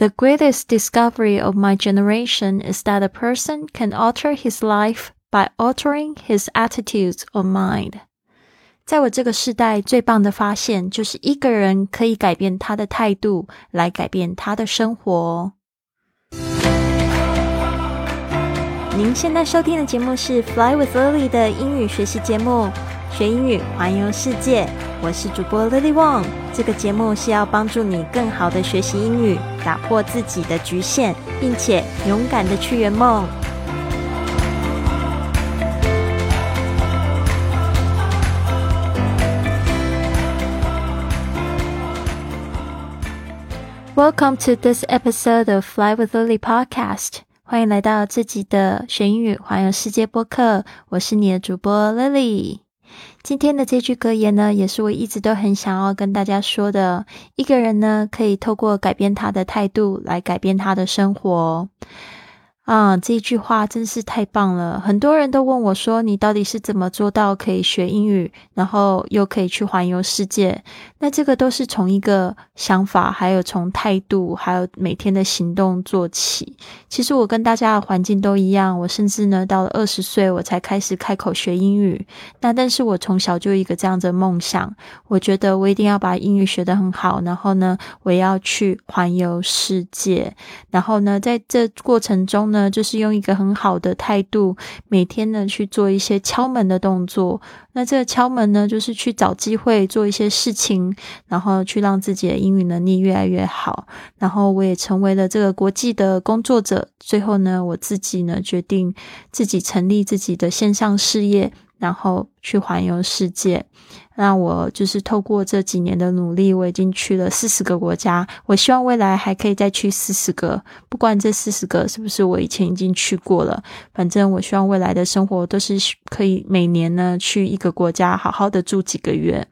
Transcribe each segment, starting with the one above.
The greatest discovery of my generation is that a person can alter his life by altering his attitudes or mind. 在我这个时代，最棒的发现就是一个人可以改变他的态度，来改变他的生活。您现在收听的节目是《Fly with Lily》的英语学习节目， 学英语环游世界。我是主播 Lily Wong。这个节目是要帮助你更好的学习英语，打破自己的局限，并且勇敢的去圆梦。Welcome to this episode of Fly with Lily podcast。欢迎来到这集的学英语环游世界播客。我是你的主播 Lily。今天的这句格言呢，也是我一直都很想要跟大家说的。一个人呢，可以透过改变他的态度来改变他的生活。啊，这句话真是太棒了！很多人都问我说：“你到底是怎么做到可以学英语，然后又可以去环游世界？”那这个都是从一个想法，还有从态度，还有每天的行动做起。其实我跟大家的环境都一样，我甚至呢到了二十岁我才开始开口学英语。那但是我从小就有一个这样的梦想，我觉得我一定要把英语学得很好，然后呢我要去环游世界。然后呢在这过程中呢。就是用一个很好的态度，每天呢去做一些敲门的动作。那这个敲门呢，就是去找机会做一些事情，然后去让自己的英语能力越来越好。然后我也成为了这个国际的工作者。最后呢，我自己呢决定自己成立自己的线上事业。然后去环游世界，那我就是透过这几年的努力，我已经去了四十个国家。我希望未来还可以再去四十个，不管这四十个是不是我以前已经去过了，反正我希望未来的生活都是可以每年呢去一个国家好好的住几个月。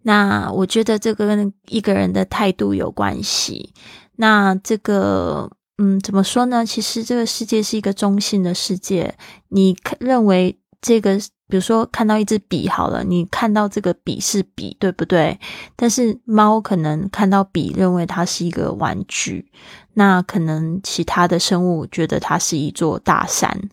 那我觉得这个跟一个人的态度有关系。那这个。嗯，怎么说呢？其实这个世界是一个中性的世界。你，认为这个，比如说看到一支笔好了，你看到这个笔是笔，对不对？但是猫可能看到笔，认为它是一个玩具。那可能其他的生物觉得它是一座大山。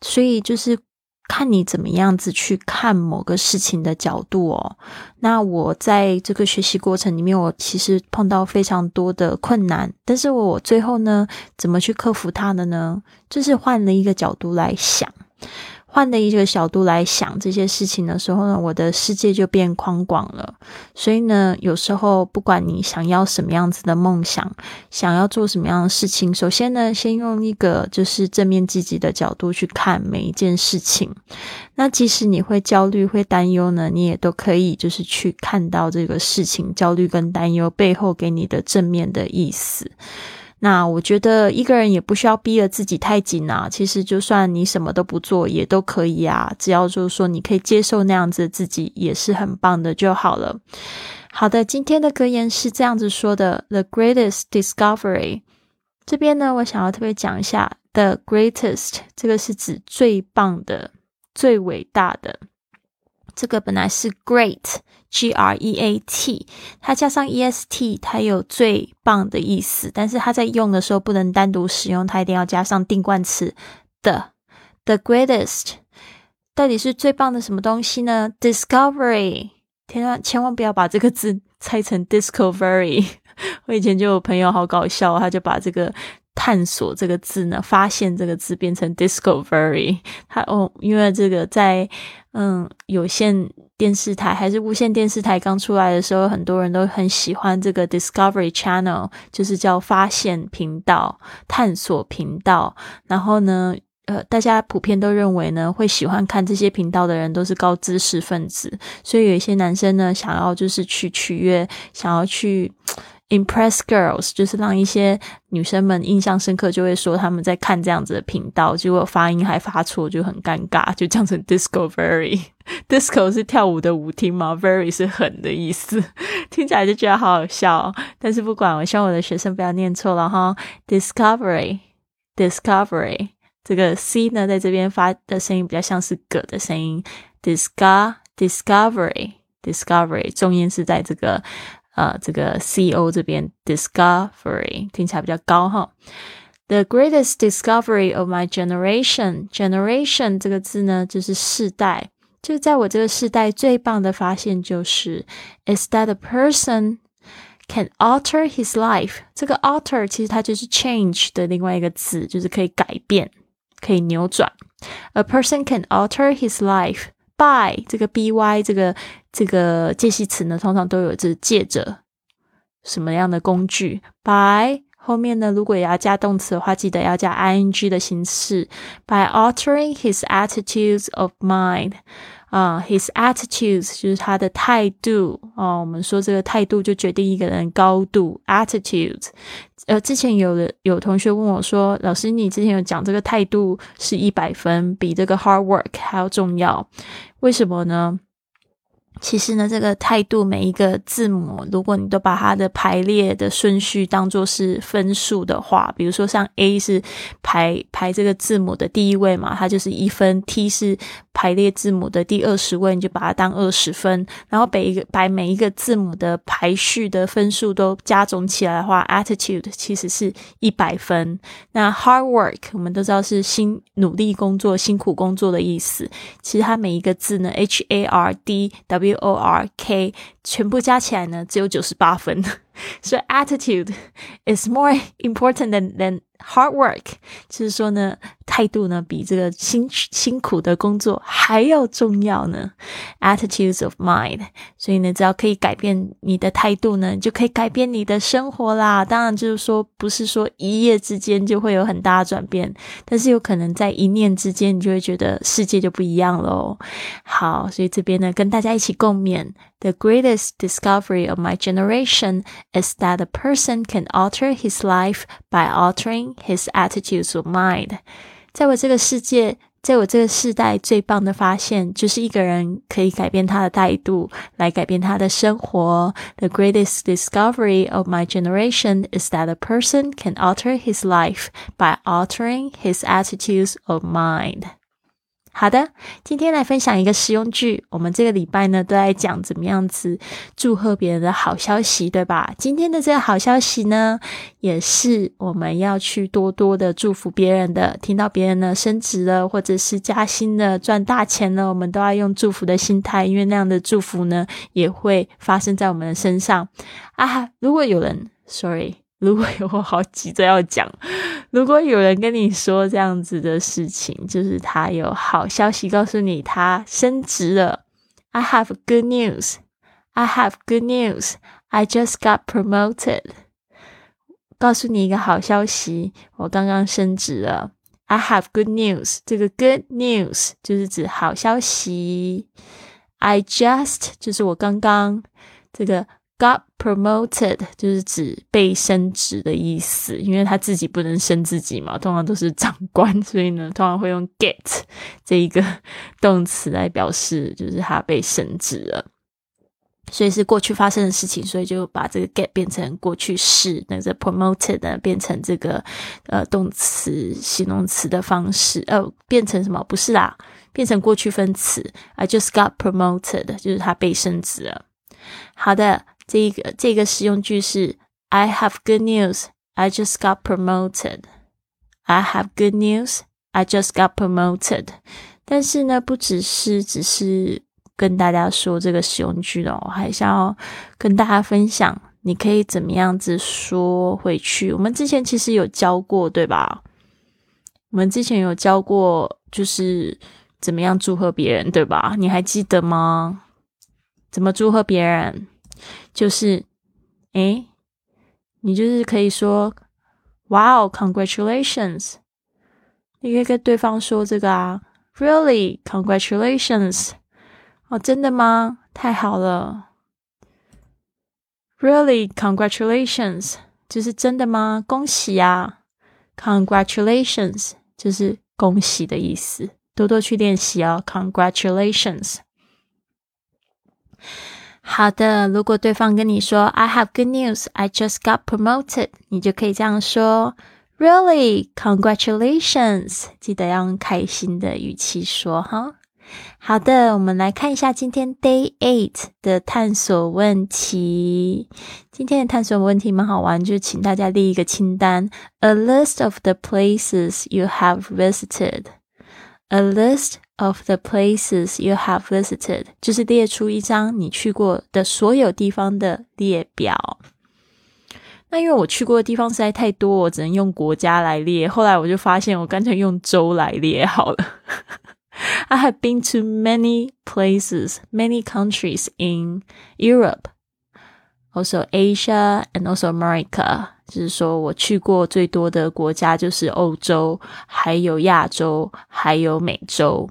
所以就是。看你怎么样子去看某个事情的角度哦。那我在这个学习过程里面，我其实碰到非常多的困难，但是我最后呢，怎么去克服它的呢？就是换了一个角度来想。换的一个角度来想这些事情的时候呢，我的世界就变宽广了。所以呢，有时候不管你想要什么样子的梦想，想要做什么样的事情，首先呢，先用一个就是正面积极的角度去看每一件事情。那即使你会焦虑、会担忧呢，你也都可以就是去看到这个事情焦虑跟担忧背后给你的正面的意思。那我觉得一个人也不需要逼得自己太紧啊。其实就算你什么都不做也都可以啊，只要就是说你可以接受那样子自己也是很棒的就好了。好的，今天的格言是这样子说的：The greatest discovery。这边呢，我想要特别讲一下，the greatest 这个是指最棒的、最伟大的。这个本来是 great，G R E A T，它加上 E S T，它有最棒的意思。但是它在用的时候不能单独使用，它一定要加上定冠词的。The greatest 到底是最棒的什么东西呢？Discovery，千万千万不要把这个字猜成 discovery。我以前就有朋友好搞笑，他就把这个。探索这个字呢，发现这个字变成 discovery。它哦，因为这个在嗯有线电视台还是无线电视台刚出来的时候，很多人都很喜欢这个 discovery channel，就是叫发现频道、探索频道。然后呢，呃，大家普遍都认为呢，会喜欢看这些频道的人都是高知识分子。所以有一些男生呢，想要就是去取悦，想要去。Impress girls 就是让一些女生们印象深刻，就会说他们在看这样子的频道，结果发音还发错，就很尴尬，就这样成 discovery。disco 是跳舞的舞厅吗？very 是狠的意思，听起来就觉得好好笑。但是不管，我希望我的学生不要念错了哈。discovery，discovery，这个 c 呢，在这边发的声音比较像是 g 的声音。discover，discovery，discovery，重音是在这个。呃，这个 CEO 这边 discovery 听起来比较高哈。The greatest discovery of my generation. Generation 这个字呢，就是世代。就在我这个世代，最棒的发现就是，is that a person can alter his life。这个 alter 其实它就是 change 的另外一个字，就是可以改变，可以扭转。A person can alter his life by 这个 by 这个这个介系词呢，通常都有这借着什么样的工具？by 后面呢，如果也要加动词的话，记得要加 ing 的形式。By altering his attitudes of mind，啊，his attitudes 就是他的态度哦。我们说这个态度就决定一个人高度。attitudes，呃，之前有的有同学问我说，老师，你之前有讲这个态度是一百分，比这个 hard work 还要重要，为什么呢？其实呢，这个态度每一个字母，如果你都把它的排列的顺序当做是分数的话，比如说像 A 是排排这个字母的第一位嘛，它就是一分；T 是排列字母的第二十位，你就把它当二十分。然后每一个把每一个字母的排序的分数都加总起来的话，attitude 其实是一百分。那 hard work 我们都知道是辛努力工作、辛苦工作的意思。其实它每一个字呢，H A R D W。W O R K 全部加起来呢，只有九十八分。所以 attitude is more important than than hard work，就是说呢，态度呢比这个辛辛苦的工作还要重要呢。Attitudes of mind，所以呢，只要可以改变你的态度呢，就可以改变你的生活啦。当然，就是说不是说一夜之间就会有很大的转变，但是有可能在一念之间，你就会觉得世界就不一样喽。好，所以这边呢，跟大家一起共勉。The greatest discovery of my generation is that a person can alter his life by altering his attitudes of mind。在我这个世界，在我这个世代，最棒的发现就是一个人可以改变他的态度，来改变他的生活。The greatest discovery of my generation is that a person can alter his life by altering his attitudes of mind。 好的，今天来分享一个实用句。我们这个礼拜呢，都在讲怎么样子祝贺别人的好消息，对吧？今天的这个好消息呢，也是我们要去多多的祝福别人的。听到别人呢升职了，或者是加薪了、赚大钱了，我们都要用祝福的心态，因为那样的祝福呢，也会发生在我们的身上啊。如果有人，sorry。如果有我好急着要讲，如果有人跟你说这样子的事情，就是他有好消息告诉你，他升职了。I have good news. I have good news. I just got promoted. 告诉你一个好消息，我刚刚升职了。I have good news. 这个 good news 就是指好消息。I just 就是我刚刚这个。Got promoted 就是指被升职的意思，因为他自己不能升自己嘛，通常都是长官，所以呢，通常会用 get 这一个动词来表示，就是他被升职了。所以是过去发生的事情，所以就把这个 get 变成过去式，那个 promoted 呢变成这个呃动词、形容词的方式，呃，变成什么？不是啦，变成过去分词。I just got promoted，就是他被升职了。好的。这个这个实用句是 I have good news. I just got promoted. I have good news. I just got promoted. 但是呢，不只是只是跟大家说这个实用句哦，我还想要跟大家分享，你可以怎么样子说回去。我们之前其实有教过，对吧？我们之前有教过，就是怎么样祝贺别人，对吧？你还记得吗？怎么祝贺别人？就是，诶，你就是可以说，Wow, congratulations！你可以跟对方说这个啊，Really, congratulations！哦，真的吗？太好了！Really, congratulations！就是真的吗？恭喜啊！Congratulations！就是恭喜的意思，多多去练习哦。Congratulations！好的，如果对方跟你说 "I have good news, I just got promoted"，你就可以这样说 "Really, congratulations"。记得要用开心的语气说哈。 好的，我们来看一下今天 Day Eight 的探索问题。今天的探索问题蛮好玩，就请大家列一个清单：A list of the places you have visited. A list of the places you have visited，就是列出一张你去过的所有地方的列表。那因为我去过的地方实在太多，我只能用国家来列。后来我就发现，我干脆用州来列好了。I have been to many places, many countries in Europe, also Asia and also America。就是说我去过最多的国家就是欧洲，还有亚洲，还有美洲。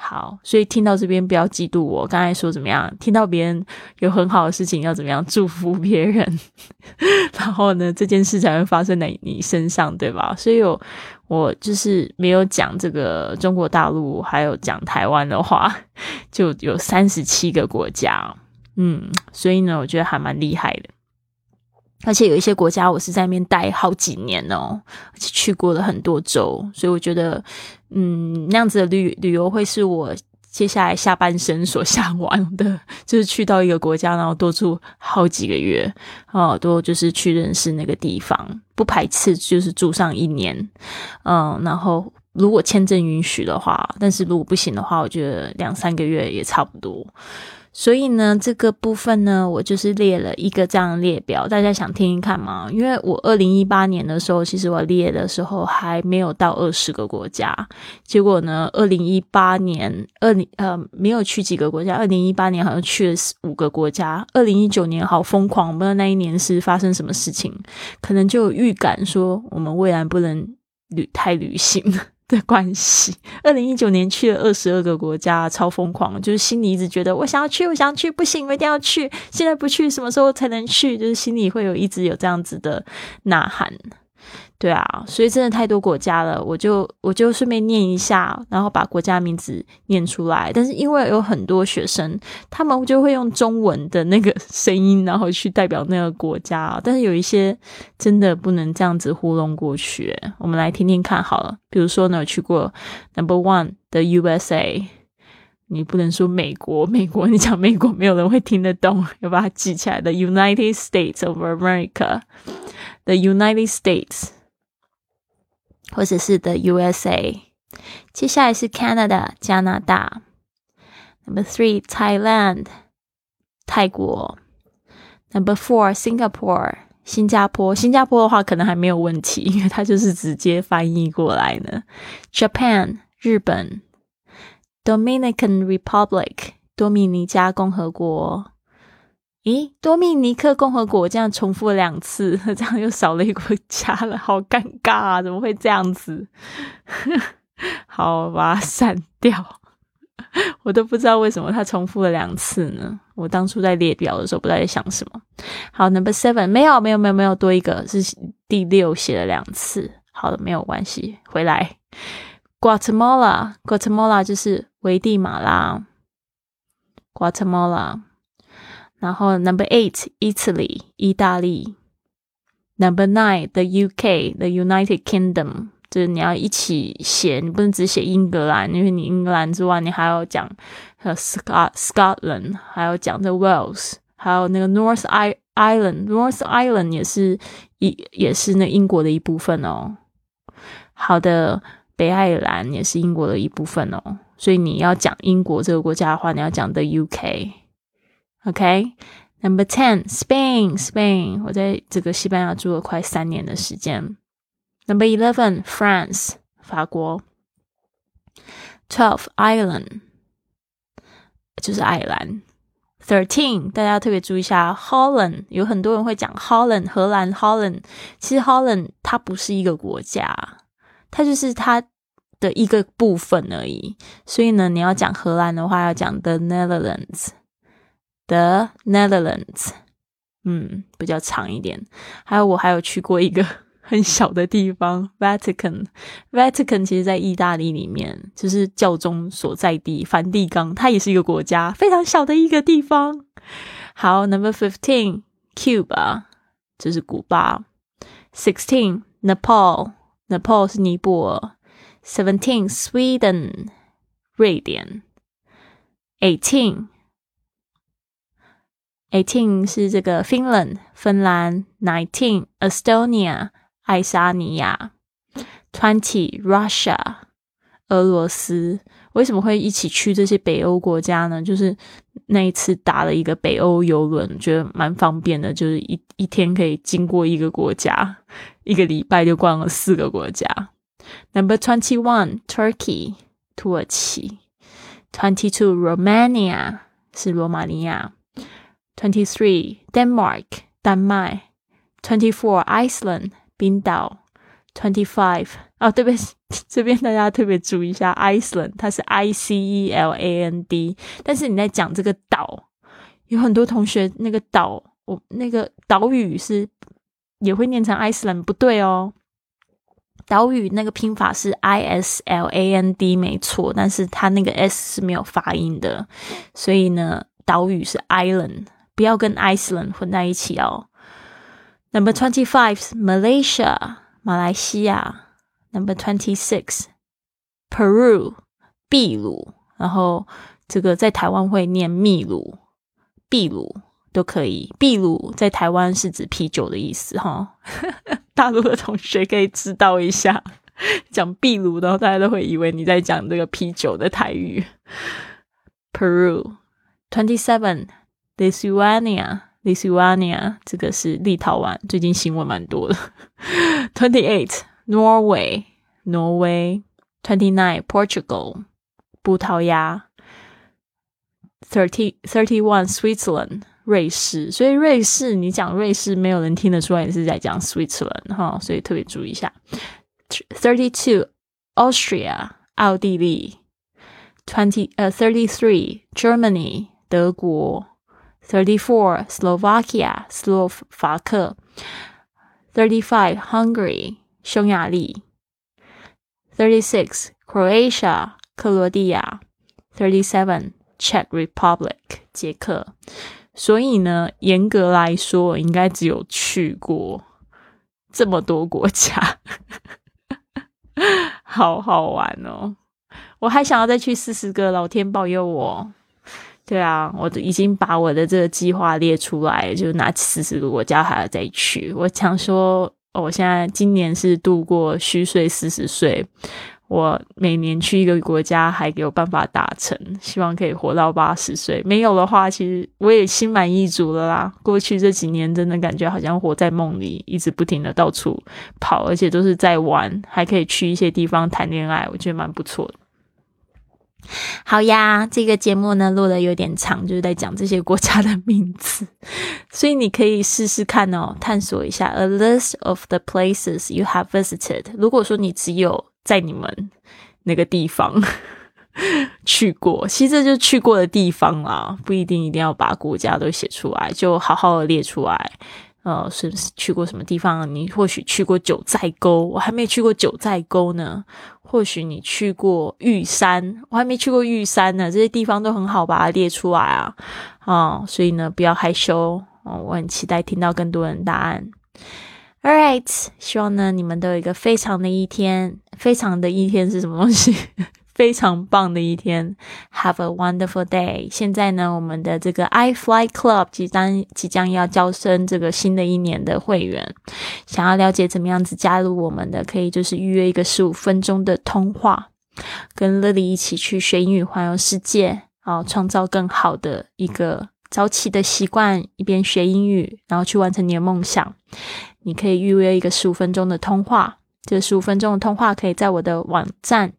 好，所以听到这边不要嫉妒我。刚才说怎么样？听到别人有很好的事情要怎么样祝福别人？然后呢，这件事才会发生在你身上，对吧？所以，我我就是没有讲这个中国大陆，还有讲台湾的话，就有三十七个国家。嗯，所以呢，我觉得还蛮厉害的。而且有一些国家，我是在那边待好几年哦，而且去过了很多州，所以我觉得，嗯，那样子的旅旅游会是我接下来下半生所 向往的，就是去到一个国家，然后多住好几个月，哦，多就是去认识那个地方，不排斥就是住上一年，嗯，然后如果签证允许的话，但是如果不行的话，我觉得两三个月也差不多。所以呢，这个部分呢，我就是列了一个这样列表，大家想听听看吗？因为我二零一八年的时候，其实我列的时候还没有到二十个国家，结果呢，二零一八年二零呃没有去几个国家，二零一八年好像去了五个国家，二零一九年好疯狂，不知道那一年是发生什么事情，可能就有预感说我们未来不能旅太旅行。的关系，二零一九年去了二十二个国家，超疯狂，就是心里一直觉得我想要去，我想要去，不行，我一定要去，现在不去，什么时候才能去？就是心里会有一直有这样子的呐喊。对啊，所以真的太多国家了，我就我就顺便念一下，然后把国家名字念出来。但是因为有很多学生，他们就会用中文的那个 声音，然后去代表那个国家。但是有一些真的不能这样子糊弄过去。我们来听听看好了。比如说呢，去过 Number One 的 USA，你不能说美国，美国你讲美国没有人会听得懂，要把它记起来的 United States of America，the United States。或者是 the USA，接下来是 Canada 加拿大，Number three Thailand 泰国，Number four Singapore 新加坡，新加坡的话可能还没有问题，因为它就是直接翻译过来的，Japan 日本，Dominican Republic 多米尼加共和国。咦，多米尼克共和国这样重复了两次，这样又少了一个国家了，好尴尬啊！怎么会这样子？好，把它删掉。我都不知道为什么它重复了两次呢？我当初在列表的时候不知道在想什么。好，Number Seven，没有，没有，没有，没有多一个，是第六写了两次。好的，没有关系，回来。Guatemala，Guatemala 就是危地马拉。Guatemala。然后 number eight Italy 意大利，number nine the UK the United Kingdom，就是你要一起写，你不能只写英格兰，因为你英格兰之外，你还要讲呃 Scot Scotland，还要讲这 Wales，还有那个 North I Island，North Island 也是一也是那英国的一部分哦。好的，北爱尔兰也是英国的一部分哦，所以你要讲英国这个国家的话，你要讲 the UK。OK, number ten, Spain, Spain. 我在这个西班牙住了快三年的时间。Number eleven, France, 法国。Twelve, Ireland，就是爱尔兰。Thirteen，大家特别注意一下，Holland。有很多人会讲 Holland，荷兰 Holland。其实 Holland 它不是一个国家，它就是它的一个部分而已。所以呢，你要讲荷兰的话，要讲 The Netherlands。The Netherlands，嗯，比较长一点。还有，我还有去过一个很小的地方，Vatican。Vatican 其实在意大利里面，就是教宗所在地梵蒂冈，它也是一个国家，非常小的一个地方。好，Number fifteen，Cuba，这是古巴。Sixteen，Nepal，Nepal 是尼泊尔。Seventeen，Sweden，瑞典。Eighteen。Eighteen 是这个 Finland 芬兰，Nineteen Estonia 爱沙尼亚，Twenty Russia 俄罗斯。为什么会一起去这些北欧国家呢？就是那一次打了一个北欧游轮，觉得蛮方便的，就是一一天可以经过一个国家，一个礼拜就逛了四个国家。Number twenty one Turkey 土耳其，Twenty two Romania 是罗马尼亚。Twenty three Denmark 丹麦，Twenty four Iceland 冰岛，Twenty five 哦，对不起，这边大家特别注意一下，Iceland 它是 I C E L A N D，但是你在讲这个岛，有很多同学那个岛，我那个岛屿是也会念成 Iceland，不对哦，岛屿那个拼法是 I S L A N D 没错，但是它那个 S 是没有发音的，所以呢，岛屿是 Island。不要跟 Iceland 混在一起哦。Number twenty five Malaysia 马来西亚。Number twenty six Peru 秘鲁，然后这个在台湾会念秘鲁、秘鲁都可以。秘鲁在台湾是指啤酒的意思哈。大陆的同学可以知道一下，讲秘鲁的，大家都会以为你在讲这个啤酒的台语。Peru twenty seven Lithuania，Lithuania，这个是立陶宛，最近新闻蛮多的。Twenty eight, Norway, Norway。Twenty nine Portugal，葡萄牙。Thirty thirty one Switzerland，瑞士。所以瑞士，你讲瑞士，没有人听得出来你是在讲 Switzerland 哈，所以特别注意一下。Thirty two Austria，奥地利。Twenty 呃 thirty three Germany，德国。Thirty-four, Slovakia, 斯洛伐克。Thirty-five, Hungary, 匈牙利。Thirty-six, Croatia, 克罗地亚。Thirty-seven, Czech Republic, 捷克。所以呢，严格来说，应该只有去过这么多国家，好好玩哦！我还想要再去四十个，老天保佑我。对啊，我已经把我的这个计划列出来，就拿四十个国家还要再去。我想说，我现在今年是度过虚岁四十岁，我每年去一个国家还有办法达成，希望可以活到八十岁。没有的话，其实我也心满意足了啦。过去这几年真的感觉好像活在梦里，一直不停的到处跑，而且都是在玩，还可以去一些地方谈恋爱，我觉得蛮不错的。好呀，这个节目呢录的有点长，就是在讲这些国家的名字，所以你可以试试看哦，探索一下 a list of the places you have visited。如果说你只有在你们那个地方去过，其实这就去过的地方啦，不一定一定要把国家都写出来，就好好的列出来。呃，是去过什么地方？你或许去过九寨沟，我还没去过九寨沟呢。或许你去过玉山，我还没去过玉山呢。这些地方都很好，把它列出来啊啊！所以呢，不要害羞哦。我很期待听到更多人答案。All right，希望呢你们都有一个非常的一天，非常的一天是什么东西？非常棒的一天，Have a wonderful day。现在呢，我们的这个 iFly Club 即将即将要招生这个新的一年的会员，想要了解怎么样子加入我们的，可以就是预约一个十五分钟的通话，跟乐丽一起去学英语环游世界，啊，创造更好的一个早起的习惯，一边学英语，然后去完成你的梦想。你可以预约一个十五分钟的通话，这十五分钟的通话可以在我的网站。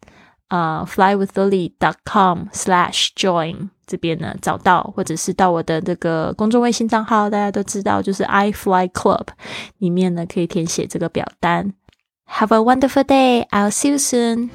啊，flywithlily.com/slash/join 这边呢找到，或者是到我的这个公众微信账号，大家都知道，就是 iFly Club 里面呢可以填写这个表单。Have a wonderful day! I'll see you soon.